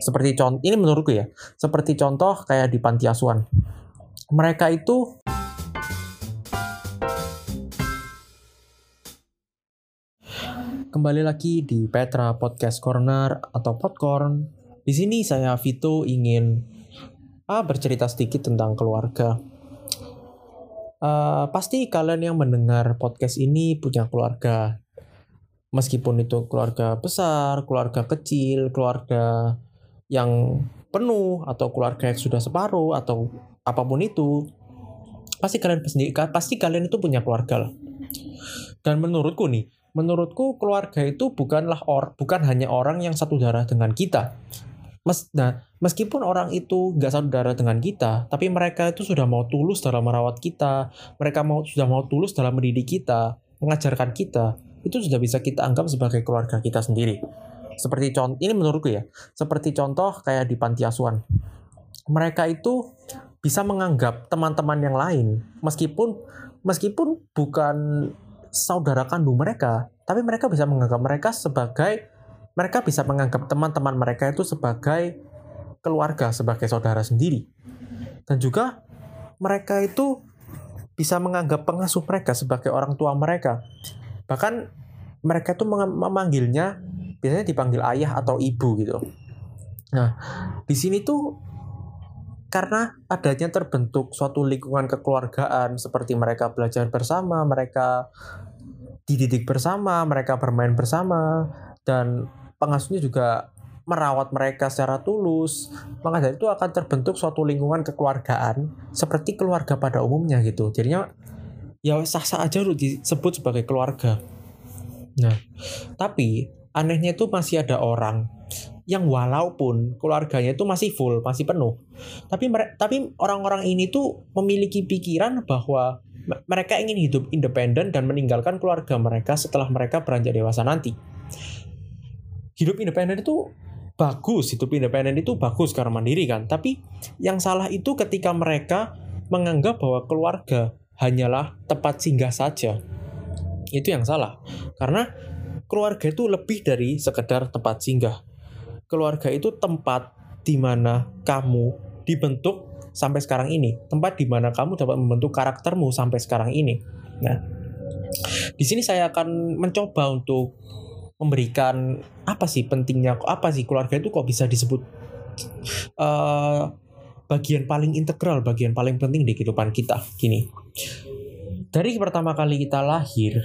Seperti contoh, ini menurutku ya, seperti contoh kayak di panti asuhan. Mereka itu kembali lagi di Petra Podcast Corner atau Popcorn. Di sini saya Vito ingin ah, bercerita sedikit tentang keluarga. Uh, pasti kalian yang mendengar podcast ini punya keluarga meskipun itu keluarga besar, keluarga kecil, keluarga yang penuh atau keluarga yang sudah separuh atau apa pun itu, pasti kalian pasti kalian itu punya keluarga lah. Dan menurutku nih, menurutku keluarga itu bukanlah or, bukan hanya orang yang satu darah dengan kita. Mes, nah, meskipun orang itu nggak satu darah dengan kita, tapi mereka itu sudah mau tulus dalam merawat kita, mereka mau sudah mau tulus dalam mendidik kita, mengajarkan kita, itu sudah bisa kita anggap sebagai keluarga kita sendiri. Seperti contoh, ini menurutku ya, seperti contoh kayak di panti asuhan. Mereka itu bisa menganggap teman-teman yang lain, meskipun meskipun bukan saudara kandung mereka, tapi mereka bisa menganggap mereka sebagai mereka bisa menganggap teman-teman mereka itu sebagai keluarga, sebagai saudara sendiri. Dan juga mereka itu bisa menganggap pengasuh mereka sebagai orang tua mereka bahkan mereka tuh memanggilnya biasanya dipanggil ayah atau ibu gitu nah di sini tuh karena adanya terbentuk suatu lingkungan kekeluargaan seperti mereka belajar bersama, mereka dididik bersama, mereka bermain bersama, dan pengasuhnya juga merawat mereka secara tulus, maka dari itu akan terbentuk suatu lingkungan kekeluargaan seperti keluarga pada umumnya gitu. Jadinya ya sah-sah aja disebut sebagai keluarga. Nah, tapi anehnya itu masih ada orang yang walaupun keluarganya itu masih full, masih penuh, tapi tapi orang-orang ini tuh memiliki pikiran bahwa mereka ingin hidup independen dan meninggalkan keluarga mereka setelah mereka beranjak dewasa nanti. Hidup independen itu bagus, hidup independen itu bagus karena mandiri kan. Tapi yang salah itu ketika mereka menganggap bahwa keluarga hanyalah tempat singgah saja. Itu yang salah. Karena keluarga itu lebih dari sekedar tempat singgah. Keluarga itu tempat di mana kamu dibentuk sampai sekarang ini. Tempat di mana kamu dapat membentuk karaktermu sampai sekarang ini. Nah, di sini saya akan mencoba untuk memberikan apa sih pentingnya apa sih keluarga itu kok bisa disebut uh, bagian paling integral, bagian paling penting di kehidupan kita. Gini, dari pertama kali kita lahir,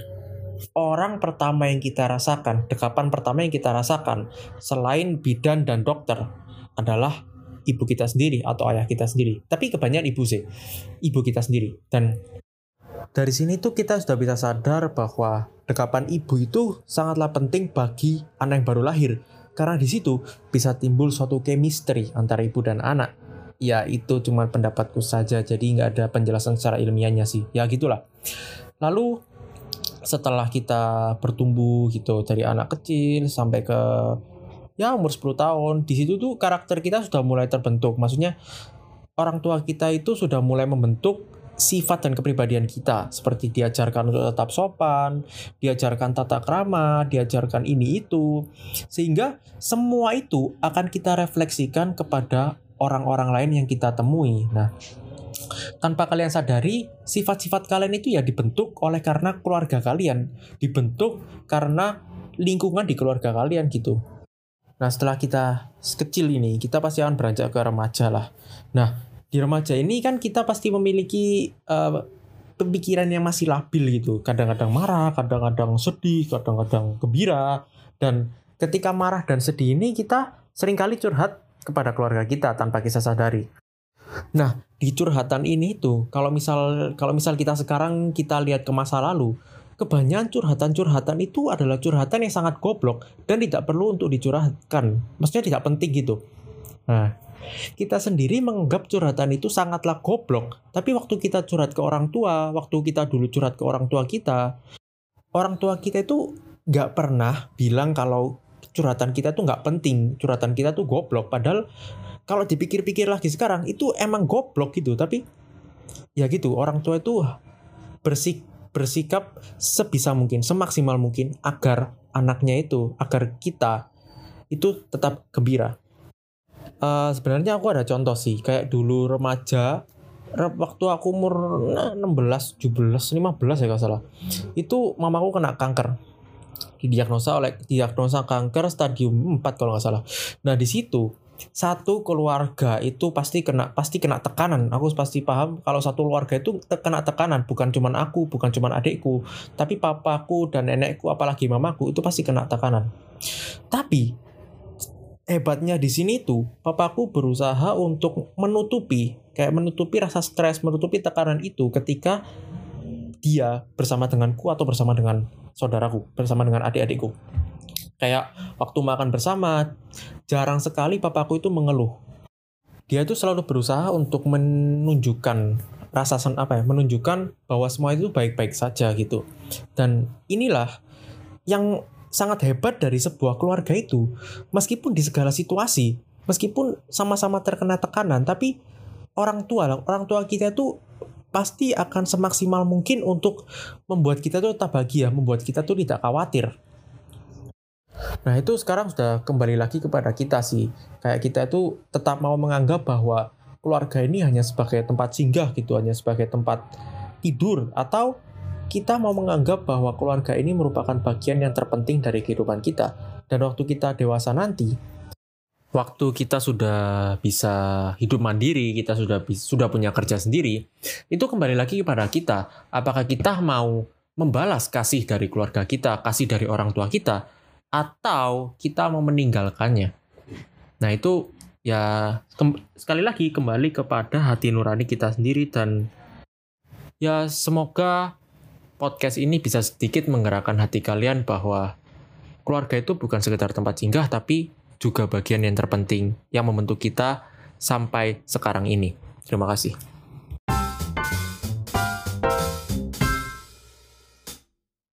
orang pertama yang kita rasakan, dekapan pertama yang kita rasakan, selain bidan dan dokter, adalah ibu kita sendiri atau ayah kita sendiri. Tapi kebanyakan ibu sih, ibu kita sendiri. Dan dari sini tuh kita sudah bisa sadar bahwa dekapan ibu itu sangatlah penting bagi anak yang baru lahir. Karena di situ bisa timbul suatu chemistry antara ibu dan anak ya itu cuma pendapatku saja jadi nggak ada penjelasan secara ilmiahnya sih ya gitulah lalu setelah kita bertumbuh gitu dari anak kecil sampai ke ya umur 10 tahun di situ tuh karakter kita sudah mulai terbentuk. Maksudnya orang tua kita itu sudah mulai membentuk sifat dan kepribadian kita. Seperti diajarkan untuk tetap sopan, diajarkan tata krama, diajarkan ini itu. Sehingga semua itu akan kita refleksikan kepada orang-orang lain yang kita temui. Nah, tanpa kalian sadari, sifat-sifat kalian itu ya dibentuk oleh karena keluarga kalian, dibentuk karena lingkungan di keluarga kalian gitu. Nah, setelah kita kecil ini, kita pasti akan beranjak ke remaja lah. Nah, di remaja ini kan kita pasti memiliki uh, pemikiran yang masih labil gitu. Kadang-kadang marah, kadang-kadang sedih, kadang-kadang gembira. Dan ketika marah dan sedih ini kita sering kali curhat kepada keluarga kita tanpa kita sadari. Nah, di curhatan ini tuh, kalau misal kalau misal kita sekarang kita lihat ke masa lalu, kebanyakan curhatan-curhatan itu adalah curhatan yang sangat goblok dan tidak perlu untuk dicurahkan. Maksudnya tidak penting gitu. Nah, kita sendiri menganggap curhatan itu sangatlah goblok. Tapi waktu kita curhat ke orang tua, waktu kita dulu curhat ke orang tua kita, orang tua kita itu nggak pernah bilang kalau curhatan kita tuh nggak penting, curhatan kita tuh goblok. Padahal kalau dipikir-pikir lagi sekarang itu emang goblok gitu. Tapi ya gitu orang tua itu bersik bersikap sebisa mungkin, semaksimal mungkin agar anaknya itu, agar kita itu tetap gembira. uh, sebenarnya aku ada contoh sih kayak dulu remaja waktu aku umur 16, 17, 15 ya kalau salah. Itu mamaku kena kanker. Didiagnosa oleh diagnosa kanker stadium 4 kalau nggak salah. Nah, di situ satu keluarga itu pasti kena pasti kena tekanan. Aku pasti paham kalau satu keluarga itu kena tekanan, bukan cuma aku, bukan cuma adikku, tapi papaku dan nenekku apalagi mamaku itu pasti kena tekanan. Tapi hebatnya di sini tuh papaku berusaha untuk menutupi kayak menutupi rasa stres menutupi tekanan itu ketika dia bersama denganku atau bersama dengan saudaraku bersama dengan adik-adikku. Kayak waktu makan bersama jarang sekali papaku itu mengeluh. Dia itu selalu berusaha untuk menunjukkan rasa sen apa ya menunjukkan bahwa semua itu baik-baik saja gitu. Dan inilah yang sangat hebat dari sebuah keluarga itu. Meskipun di segala situasi meskipun sama-sama terkena tekanan tapi orang tua orang tua kita tuh pasti akan semaksimal mungkin untuk membuat kita tuh tetap bahagia membuat kita tuh tidak khawatir Nah itu sekarang sudah kembali lagi kepada kita sih. Kayak kita itu tetap mau menganggap bahwa keluarga ini hanya sebagai tempat singgah gitu, hanya sebagai tempat tidur atau kita mau menganggap bahwa keluarga ini merupakan bagian yang terpenting dari kehidupan kita. Dan waktu kita dewasa nanti, waktu kita sudah bisa hidup mandiri, kita sudah sudah punya kerja sendiri, itu kembali lagi kepada kita. Apakah kita mau membalas kasih dari keluarga kita, kasih dari orang tua kita, atau kita mau meninggalkannya? Nah itu ya sekali lagi kembali kepada hati nurani kita sendiri dan ya semoga podcast ini bisa sedikit menggerakkan hati kalian bahwa keluarga itu bukan sekedar tempat singgah, tapi juga bagian yang terpenting yang membentuk kita sampai sekarang ini. Terima kasih.